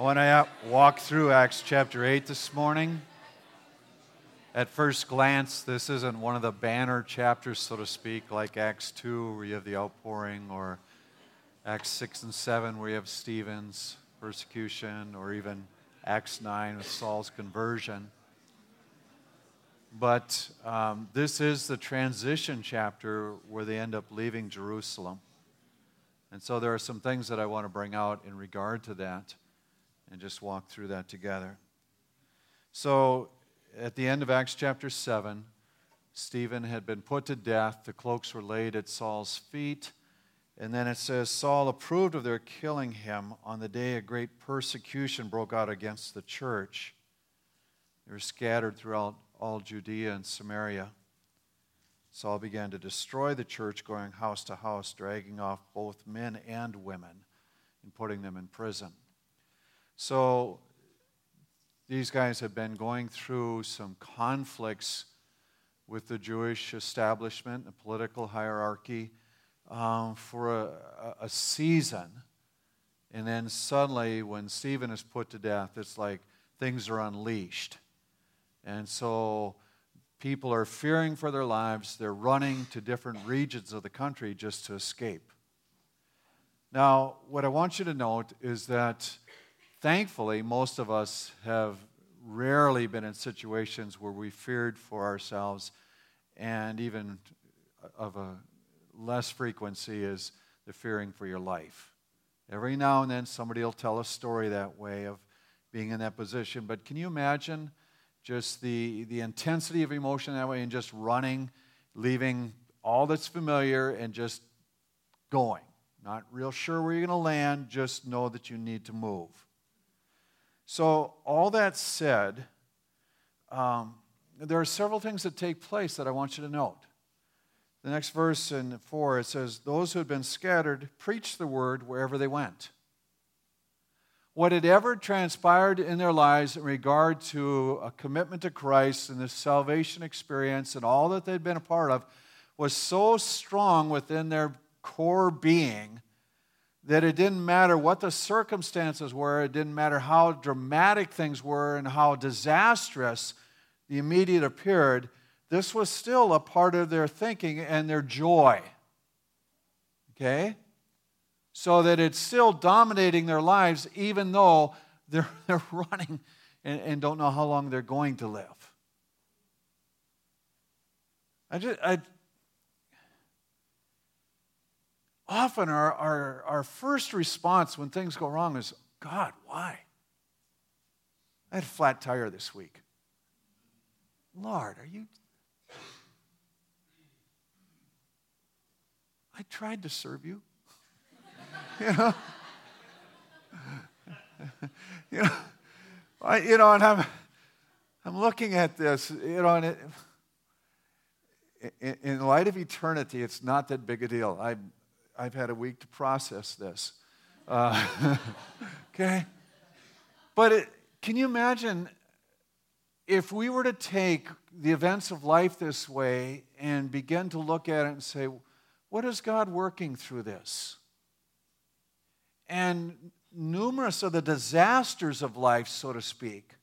I want to walk through Acts chapter 8 this morning. At first glance, this isn't one of the banner chapters, so to speak, like Acts 2, where you have the outpouring, or Acts 6 and 7, where you have Stephen's persecution, or even Acts 9 with Saul's conversion. But um, this is the transition chapter where they end up leaving Jerusalem. And so there are some things that I want to bring out in regard to that and just walk through that together. So, at the end of Acts chapter 7, Stephen had been put to death. The cloaks were laid at Saul's feet. And then it says Saul approved of their killing him on the day a great persecution broke out against the church. They were scattered throughout all Judea and Samaria. Saul began to destroy the church, going house to house, dragging off both men and women and putting them in prison. So these guys have been going through some conflicts with the Jewish establishment, the political hierarchy, um, for a, a season. And then suddenly, when Stephen is put to death, it's like things are unleashed. And so people are fearing for their lives. They're running to different regions of the country just to escape. Now, what I want you to note is that thankfully, most of us have rarely been in situations where we feared for ourselves, and even of a less frequency is the fearing for your life. Every now and then, somebody will tell a story that way of being in that position. But can you imagine just the, the intensity of emotion that way and just running, leaving all that's familiar and just going? Not real sure where you're going to land, just know that you need to move. So, all that said, um, there are several things that take place that I want you to note. The next verse in 4, it says, Those who had been scattered preached the word wherever they went. What had ever transpired in their lives in regard to a commitment to Christ and the salvation experience and all that they'd been a part of was so strong within their core being that it didn't matter what the circumstances were, it didn't matter how dramatic things were and how disastrous the immediate appeared, this was still a part of their thinking and their joy. Okay? So that it's still dominating their lives, even though they're, they're running and, and don't know how long they're going to live. I just, I, often our, our, our first response when things go wrong is, God, why? I had a flat tire this week. Lord, are you. I tried to serve you. you know? you know, I, you know, and I'm, I'm looking at this, you know, and it, in, in light of eternity, it's not that big a deal. I, I've had a week to process this. Uh, okay? But it, can you imagine if we were to take the events of life this way and begin to look at it and say, what is God working through this? And numerous of the disasters of life, so to speak,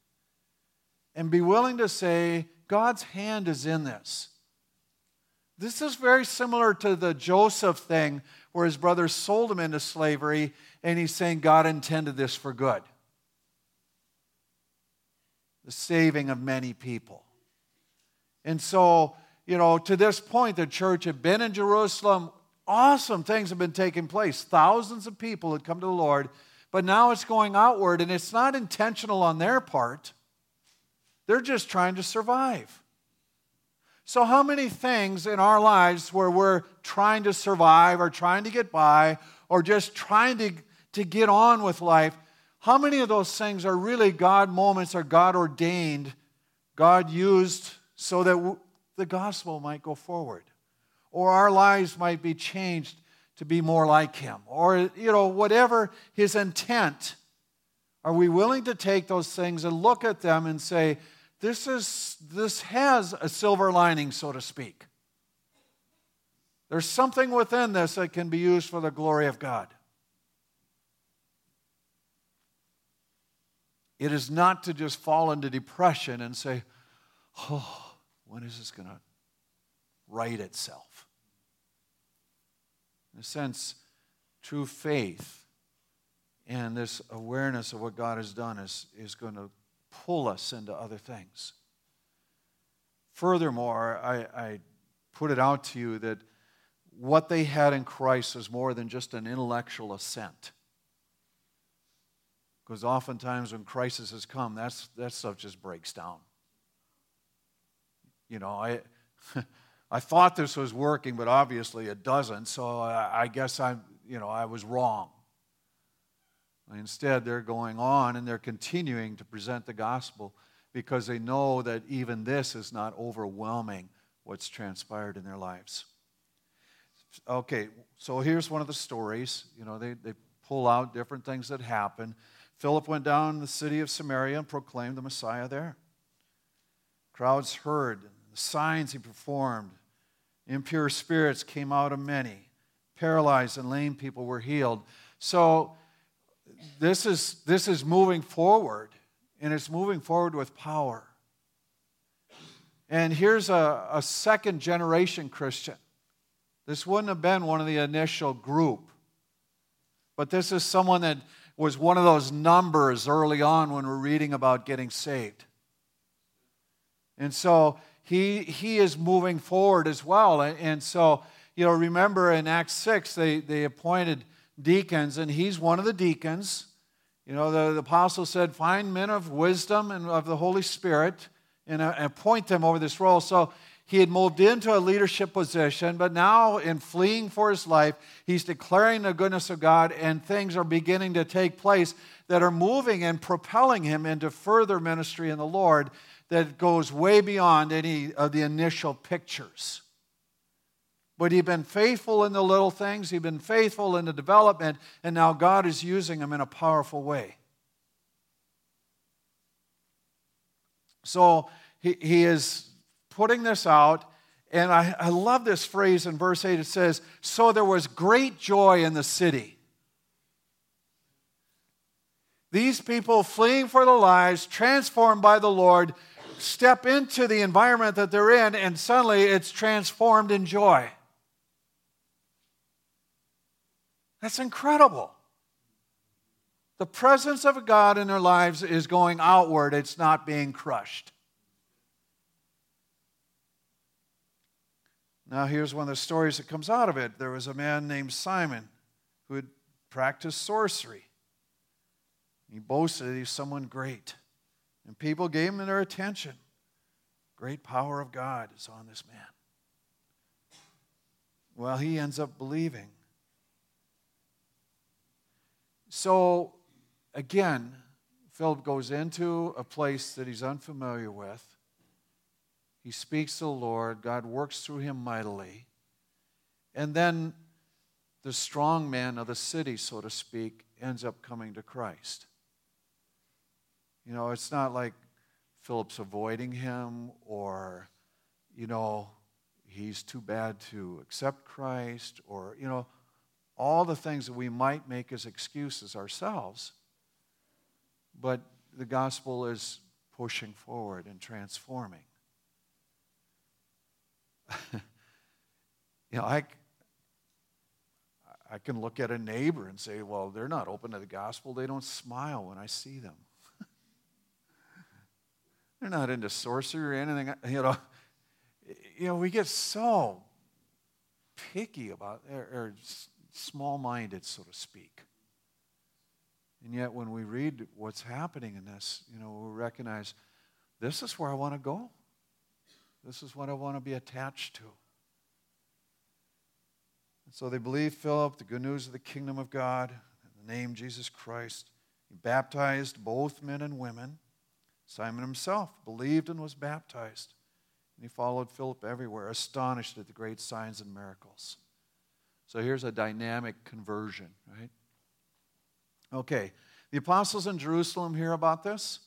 and be willing to say, God's hand is in this. This is very similar to the Joseph thing where his brothers sold him into slavery, and he's saying God intended this for good the saving of many people. And so, you know, to this point, the church had been in Jerusalem. Awesome things have been taking place. Thousands of people had come to the Lord, but now it's going outward, and it's not intentional on their part. They're just trying to survive. So, how many things in our lives where we're trying to survive or trying to get by or just trying to, to get on with life, how many of those things are really God moments or God ordained, God used so that the gospel might go forward? Or our lives might be changed to be more like Him? Or, you know, whatever His intent, are we willing to take those things and look at them and say, this, is, this has a silver lining, so to speak. There's something within this that can be used for the glory of God. It is not to just fall into depression and say, oh, when is this going to right itself? In a sense, true faith and this awareness of what God has done is, is going to pull us into other things. Furthermore, I, I put it out to you that what they had in Christ was more than just an intellectual assent. Because oftentimes when crisis has come, that's, that stuff just breaks down. You know, I, I thought this was working, but obviously it doesn't, so I, I guess I'm, you know, I was wrong. Instead, they're going on and they're continuing to present the gospel because they know that even this is not overwhelming what's transpired in their lives. Okay, so here's one of the stories. You know, they, they pull out different things that happen. Philip went down to the city of Samaria and proclaimed the Messiah there. Crowds heard the signs he performed. Impure spirits came out of many. Paralyzed and lame people were healed. So this is, this is moving forward, and it's moving forward with power. And here's a, a second generation Christian. This wouldn't have been one of the initial group, but this is someone that was one of those numbers early on when we're reading about getting saved. And so he, he is moving forward as well. And so, you know, remember in Acts 6, they, they appointed deacons, and he's one of the deacons. You know, the, the apostle said, Find men of wisdom and of the Holy Spirit and uh, appoint them over this role. So he had moved into a leadership position, but now, in fleeing for his life, he's declaring the goodness of God, and things are beginning to take place that are moving and propelling him into further ministry in the Lord that goes way beyond any of the initial pictures. But he'd been faithful in the little things, he'd been faithful in the development, and now God is using him in a powerful way. So he, he is putting this out. And I, I love this phrase in verse 8. It says, So there was great joy in the city. These people fleeing for their lives, transformed by the Lord, step into the environment that they're in, and suddenly it's transformed in joy. That's incredible. The presence of God in their lives is going outward, it's not being crushed. Now, here's one of the stories that comes out of it. There was a man named Simon who had practiced sorcery. He boasted that he's someone great. And people gave him their attention. Great power of God is on this man. Well, he ends up believing. So, again, Philip goes into a place that he's unfamiliar with. He speaks to the Lord. God works through him mightily. And then the strong man of the city, so to speak, ends up coming to Christ. You know, it's not like Philip's avoiding him or, you know, he's too bad to accept Christ or, you know, all the things that we might make as excuses ourselves. But the gospel is pushing forward and transforming. you know, I, I can look at a neighbor and say, well, they're not open to the gospel. They don't smile when I see them. they're not into sorcery or anything. You know, you know we get so picky about, or, or small minded, so to speak. And yet, when we read what's happening in this, you know, we recognize this is where I want to go. This is what I want to be attached to. And so they believed Philip, the good news of the kingdom of God, in the name Jesus Christ. He baptized both men and women. Simon himself believed and was baptized. And he followed Philip everywhere, astonished at the great signs and miracles. So here's a dynamic conversion, right? Okay, the apostles in Jerusalem hear about this.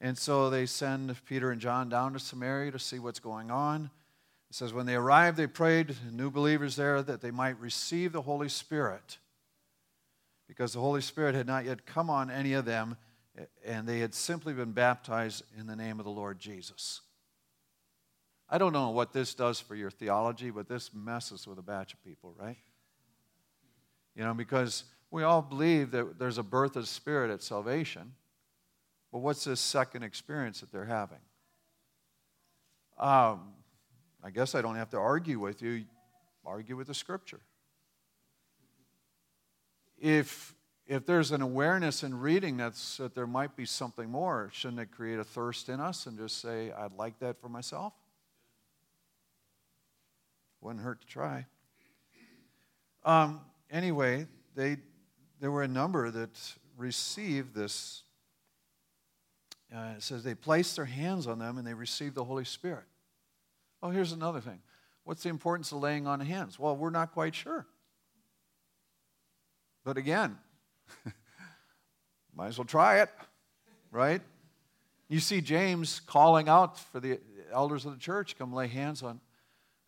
And so they send Peter and John down to Samaria to see what's going on. It says, when they arrived, they prayed, new believers there, that they might receive the Holy Spirit, because the Holy Spirit had not yet come on any of them, and they had simply been baptized in the name of the Lord Jesus. I don't know what this does for your theology, but this messes with a batch of people, right? You know, because we all believe that there's a birth of Spirit at salvation. But what's this second experience that they're having? Um, I guess I don't have to argue with you, argue with the Scripture. If if there's an awareness in reading that's, that there might be something more, shouldn't it create a thirst in us and just say, I'd like that for myself? Wouldn't hurt to try. Um, anyway, they, there were a number that received this. Uh, it says they placed their hands on them and they received the Holy Spirit. Oh, here's another thing. What's the importance of laying on hands? Well, we're not quite sure. But again, Might as well try it, right? You see James calling out for the elders of the church, come lay hands on.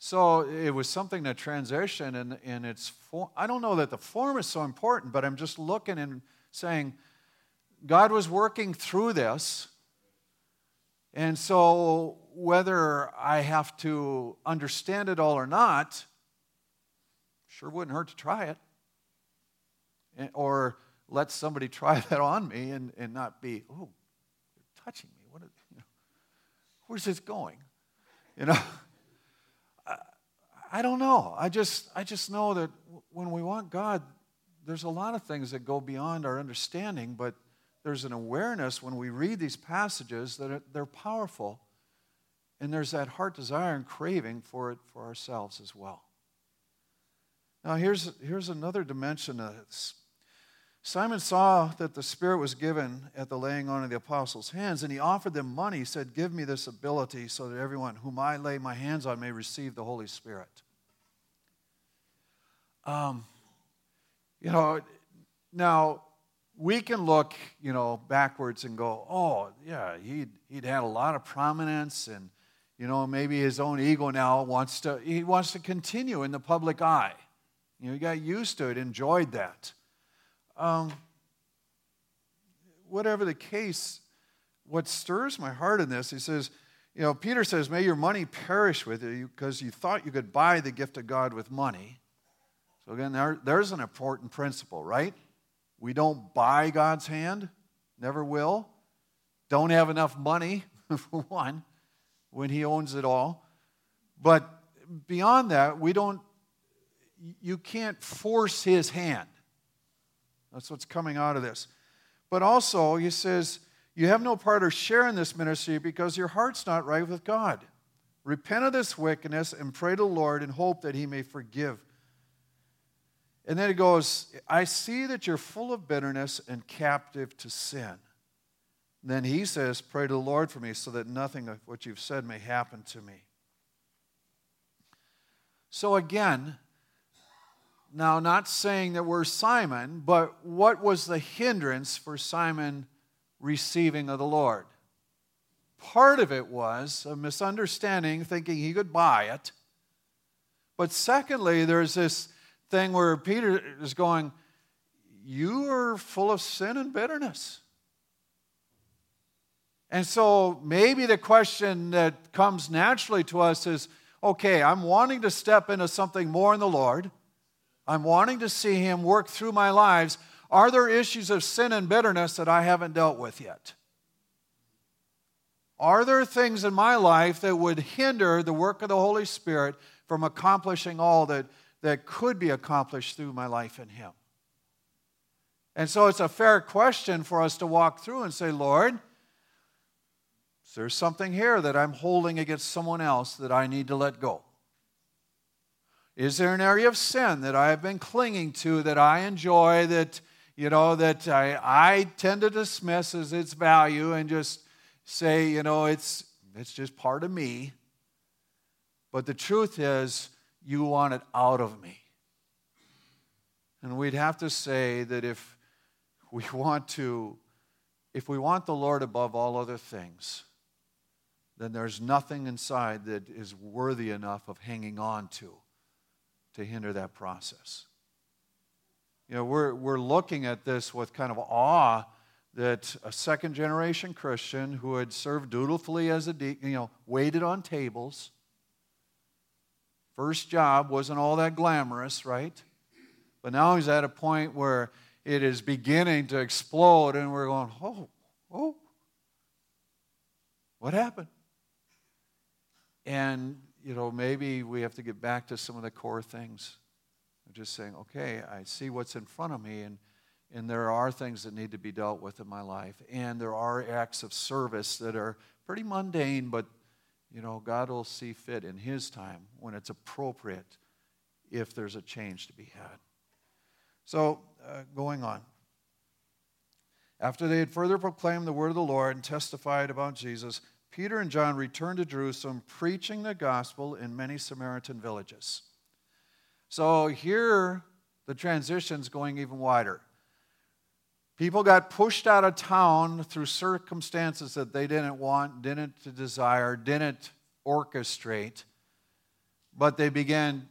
So it was something that transitioned in, in its form. I don't know that the form is so important, but I'm just looking and saying, God was working through this. And so whether I have to understand it all or not, sure wouldn't hurt to try it. Or let somebody try that on me and, and not be, oh, they're touching me. What is, you know, where's this going? You know, I don't know. I just, I just know that when we want God, there's a lot of things that go beyond our understanding, but there's an awareness when we read these passages that they're powerful. And there's that heart desire and craving for it for ourselves as well. Now, here's, here's another dimension of this Simon saw that the Spirit was given at the laying on of the apostles' hands, and he offered them money. He said, Give me this ability so that everyone whom I lay my hands on may receive the Holy Spirit. Um, you know, now we can look, you know, backwards and go, oh, yeah, he'd, he'd had a lot of prominence and, you know, maybe his own ego now wants to, he wants to continue in the public eye. You know, he got used to it, enjoyed that. Um, whatever the case, what stirs my heart in this, he says, you know, Peter says, May your money perish with you because you thought you could buy the gift of God with money. So, again, there, there's an important principle, right? We don't buy God's hand, never will. Don't have enough money, for one, when He owns it all. But beyond that, we don't, you can't force His hand. That's what's coming out of this. But also, he says, you have no part or share in this ministry because your heart's not right with God. Repent of this wickedness and pray to the Lord and hope that he may forgive. And then he goes, I see that you're full of bitterness and captive to sin. then he says, Pray to the Lord for me so that nothing of what you've said may happen to me. So again, now, not saying that we're Simon, but what was the hindrance for Simon receiving of the Lord? Part of it was a misunderstanding, thinking he could buy it. But secondly, there's this thing where Peter is going, You are full of sin and bitterness. And so maybe the question that comes naturally to us is okay, I'm wanting to step into something more in the Lord. I'm wanting to see Him work through my lives. Are there issues of sin and bitterness that I haven't dealt with yet? Are there things in my life that would hinder the work of the Holy Spirit from accomplishing all that, that could be accomplished through my life in Him? And so it's a fair question for us to walk through and say, Lord, is there something here that I'm holding against someone else that I need to let go? Is there an area of sin that I have been clinging to that I enjoy that, you know, that I, I tend to dismiss as its value and just say, you know, it's, it's just part of me. But the truth is, you want it out of me. And we'd have to say that if we want to, if we want the Lord above all other things, then there's nothing inside that is worthy enough of hanging on to to hinder that process. You know, we're, we're looking at this with kind of awe that a second generation Christian who had served dutifully as a deacon, you know, waited on tables. First job wasn't all that glamorous, right? But now he's at a point where it is beginning to explode, and we're going, oh, oh, what happened? And, you know, maybe we have to get back to some of the core things. Just saying, okay, I see what's in front of me, and and there are things that need to be dealt with in my life. And there are acts of service that are pretty mundane, but you know, God will see fit in His time when it's appropriate if there's a change to be had. So, uh, going on. After they had further proclaimed the word of the Lord and testified about Jesus, Peter and John returned to Jerusalem, preaching the gospel in many Samaritan villages. So here, the transition's going even wider. People got pushed out of town through circumstances that they didn't want, didn't desire, didn't orchestrate, but they began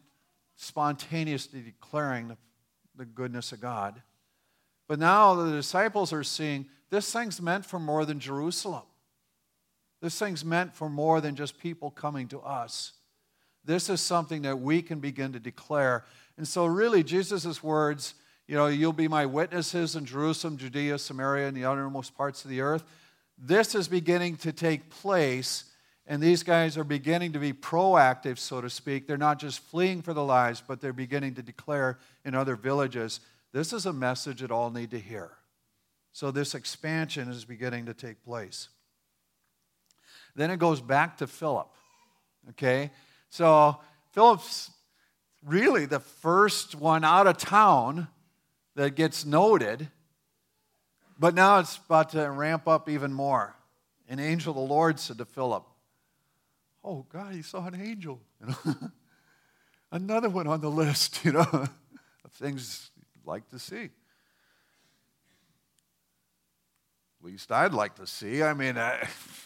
spontaneously declaring the, the goodness of God. But now the disciples are seeing this thing's meant for more than Jerusalem. This thing's meant for more than just people coming to us. This is something that we can begin to declare. And so, really, Jesus' words you know, you'll be my witnesses in Jerusalem, Judea, Samaria, and the uttermost parts of the earth. This is beginning to take place, and these guys are beginning to be proactive, so to speak. They're not just fleeing for their lives, but they're beginning to declare in other villages this is a message that all need to hear. So, this expansion is beginning to take place. Then it goes back to Philip. Okay? So, Philip's really the first one out of town that gets noted, but now it's about to ramp up even more. An angel of the Lord said to Philip, Oh, God, he saw an angel. Another one on the list, you know, of things you'd like to see. At least I'd like to see. I mean, I,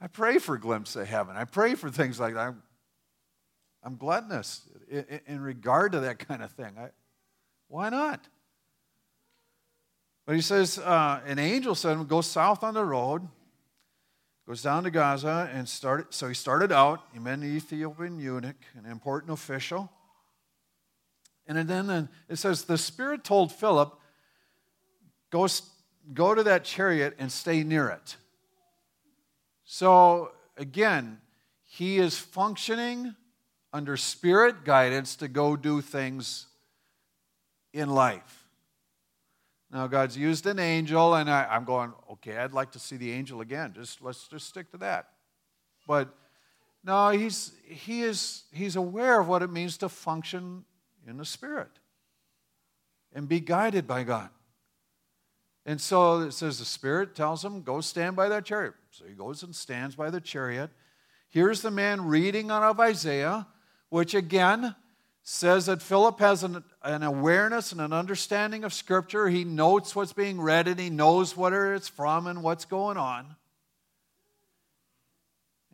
I pray for a glimpse of heaven. I pray for things like that. I'm, I'm gluttonous in, in regard to that kind of thing. I, why not? But he says, uh, an angel said, him, go south on the road, goes down to Gaza, and started. So he started out. He met an Ethiopian eunuch, an important official. And then it says, the Spirit told Philip, go, go to that chariot and stay near it. So again, he is functioning under Spirit guidance to go do things in life. Now, God's used an angel, and I, am going, okay, I'd like to see the angel again. Just let's just stick to that. But no, he's he is he's aware of what it means to function in the spirit and be guided by God. And so it says the Spirit tells him, go stand by that chariot. So he goes and stands by the chariot. Here's the man reading out of Isaiah, which again says that Philip has an, an, awareness and an understanding of Scripture. He notes what's being read and he knows where it's from and what's going on.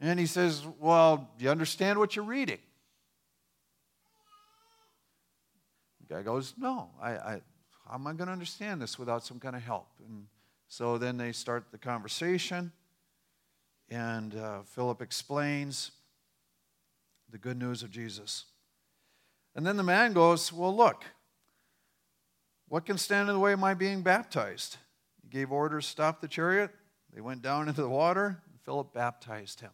And he says, Well, do you understand what you're reading? The guy goes, No, I, I, am I going to understand this without some kind of help? And so then they start the conversation, and uh, Philip explains the good news of Jesus. And then the man goes, Well, look, what can stand in the way of my being baptized? He gave orders, stop the chariot. They went down into the water, and Philip baptized him.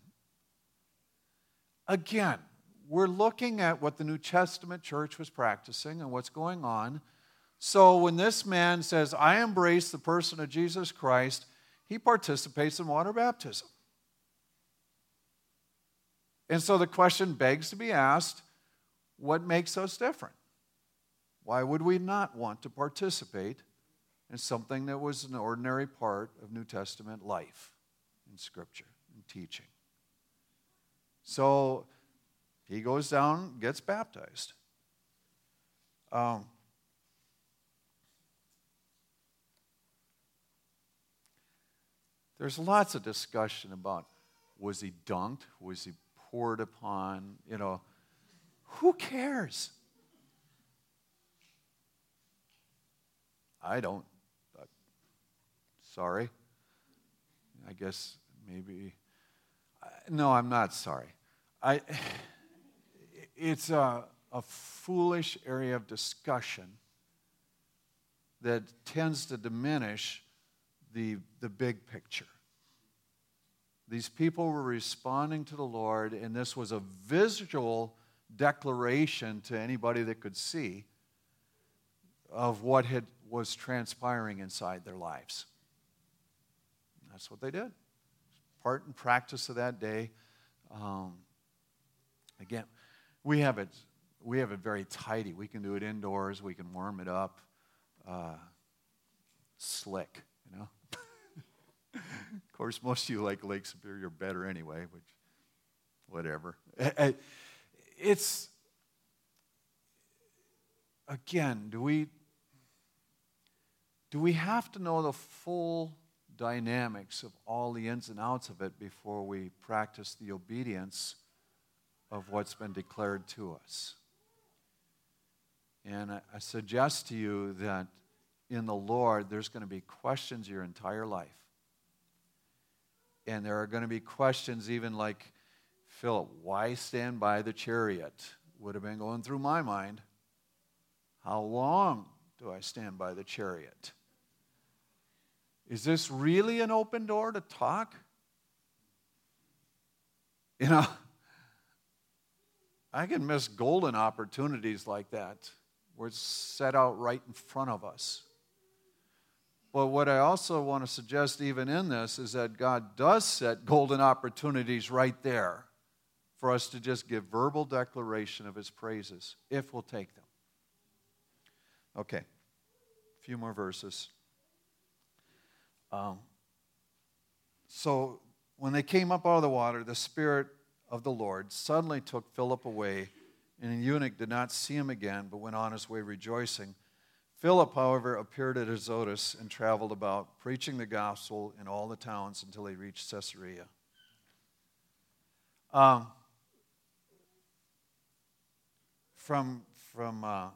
Again, we're looking at what the New Testament church was practicing and what's going on. So when this man says, I embrace the person of Jesus Christ, he participates in water baptism. And so the question begs to be asked what makes us different? Why would we not want to participate in something that was an ordinary part of New Testament life in Scripture and teaching? So he goes down, gets baptized. Um, there's lots of discussion about was he dunked? Was he poured upon? You know, who cares? I don't. Sorry. I guess maybe. No, I'm not sorry. I, it's a, a foolish area of discussion that tends to diminish the, the big picture. These people were responding to the Lord, and this was a visual declaration to anybody that could see of what had, was transpiring inside their lives. That's what they did. Part and practice of that day. Um, again, we have it. We have it very tidy. We can do it indoors. We can warm it up. Uh, slick. Of course, most of you like Lake Superior better anyway, which, whatever. It's again, do we do we have to know the full dynamics of all the ins and outs of it before we practice the obedience of what's been declared to us. And I, I suggest to you that in the Lord, there's going to be questions your entire life. And there are going to be questions, even like, Philip, why stand by the chariot? Would have been going through my mind. How long do I stand by the chariot? Is this really an open door to talk? You know, I can miss golden opportunities like that where it's set out right in front of us. But what I also want to suggest, even in this, is that God does set golden opportunities right there for us to just give verbal declaration of His praises, if we'll take them. Okay, a few more verses. Um, so when they came up out of the water, the Spirit of the Lord suddenly took Philip away, and the eunuch did not see him again, but went on his way rejoicing. Philip, however, appeared at Azotus and traveled about, preaching the gospel in all the towns until he reached Caesarea. Um, from from uh,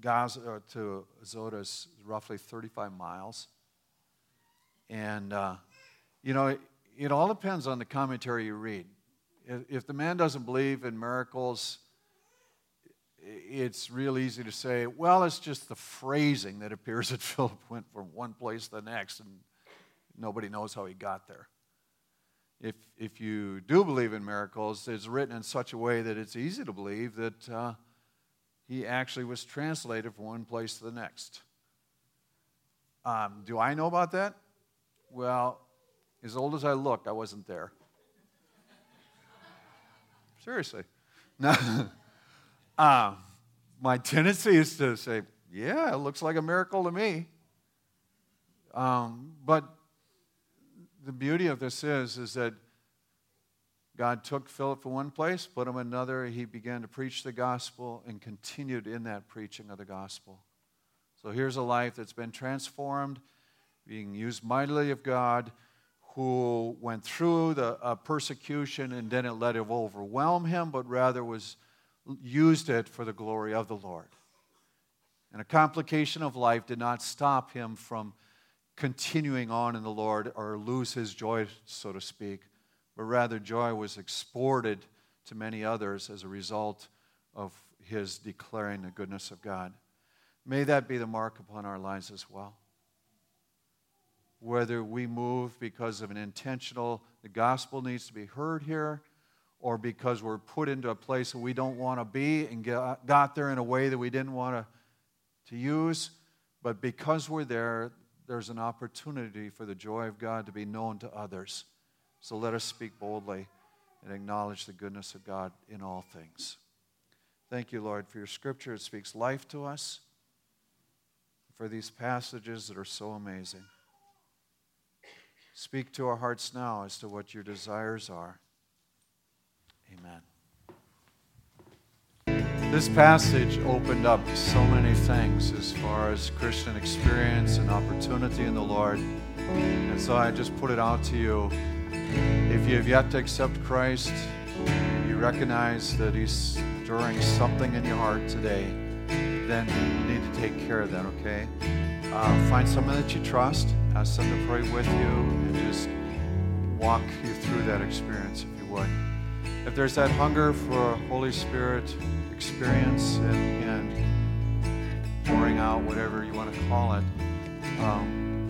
Gaza to Azotus roughly 35 miles. And, uh, you know, it, it, all depends on the commentary you read. If, if the man doesn't believe in miracles, it's real easy to say, well, it's just the phrasing that appears that Philip went from one place to the next and nobody knows how he got there. If, if you do believe in miracles, it's written in such a way that it's easy to believe that uh, he actually was translated from one place to the next. Um, do I know about that? Well, as old as I look, I wasn't there. Seriously. No. Uh, my tendency is to say, yeah, it looks like a miracle to me. Um, but the beauty of this is, is that God took Philip from one place, put him in another. He began to preach the gospel and continued in that preaching of the gospel. So here's a life that's been transformed, being used mightily of God, who went through the uh, persecution and didn't let it overwhelm him, but rather was used it for the glory of the Lord. And a complication of life did not stop him from continuing on in the Lord or lose his joy, so to speak but rather joy was exported to many others as a result of his declaring the goodness of God. May that be the mark upon our lives as well. Whether we move because of an intentional, the gospel needs to be heard here, or because we're put into a place that we don't want to be and got there in a way that we didn't want to, to use, but because we're there, there's an opportunity for the joy of God to be known to others. So let us speak boldly and acknowledge the goodness of God in all things. Thank you, Lord, for your scripture. It speaks life to us, for these passages that are so amazing. Speak to our hearts now as to what your desires are. Amen. This passage opened up so many things as far as Christian experience and opportunity in the Lord. And so I just put it out to you if you have yet to accept Christ, you recognize that He's stirring something in your heart today, then you need to take care of that, okay? uh, find someone that you trust, ask them to pray with you, and just walk you through that experience if you would. If there's that hunger for Holy Spirit experience and, and pouring out, whatever you want to call it, um,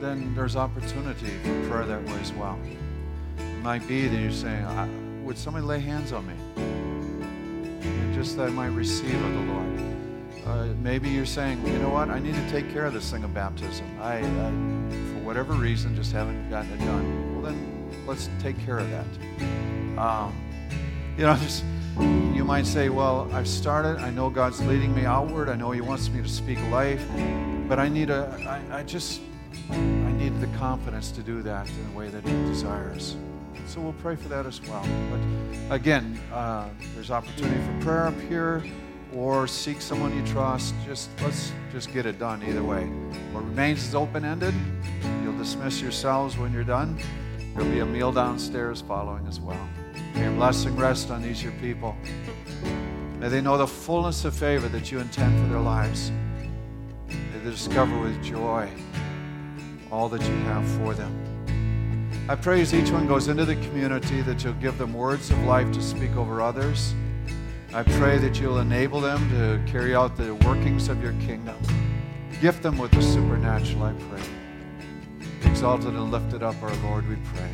then there's opportunity for prayer that way as well. It might be that you're saying, Would somebody lay hands on me? And just that I might receive of the Lord. Uh, maybe you're saying, you know what, I need to take care of this thing of baptism. I, I, for whatever reason, just haven't gotten it done. Well, then let's take care of that. Um, you know, just you might say, well, I've started. I know God's leading me outward. I know He wants me to speak life, but I need a. I, I just, I need the confidence to do that in the way that He desires. So we'll pray for that as well. But again, uh, there's opportunity for prayer up here or seek someone you trust. Just let's just get it done either way. What remains is open ended. You'll dismiss yourselves when you're done. There'll be a meal downstairs following as well. May your blessing rest on these your people. May they know the fullness of favor that you intend for their lives. May they discover with joy all that you have for them. I pray as each one goes into the community that you'll give them words of life to speak over others I pray that you'll enable them to carry out the workings of your kingdom. Gift them with the supernatural, I pray. Exalted and lifted up, our Lord, we pray.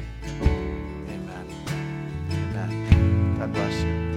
God bless you.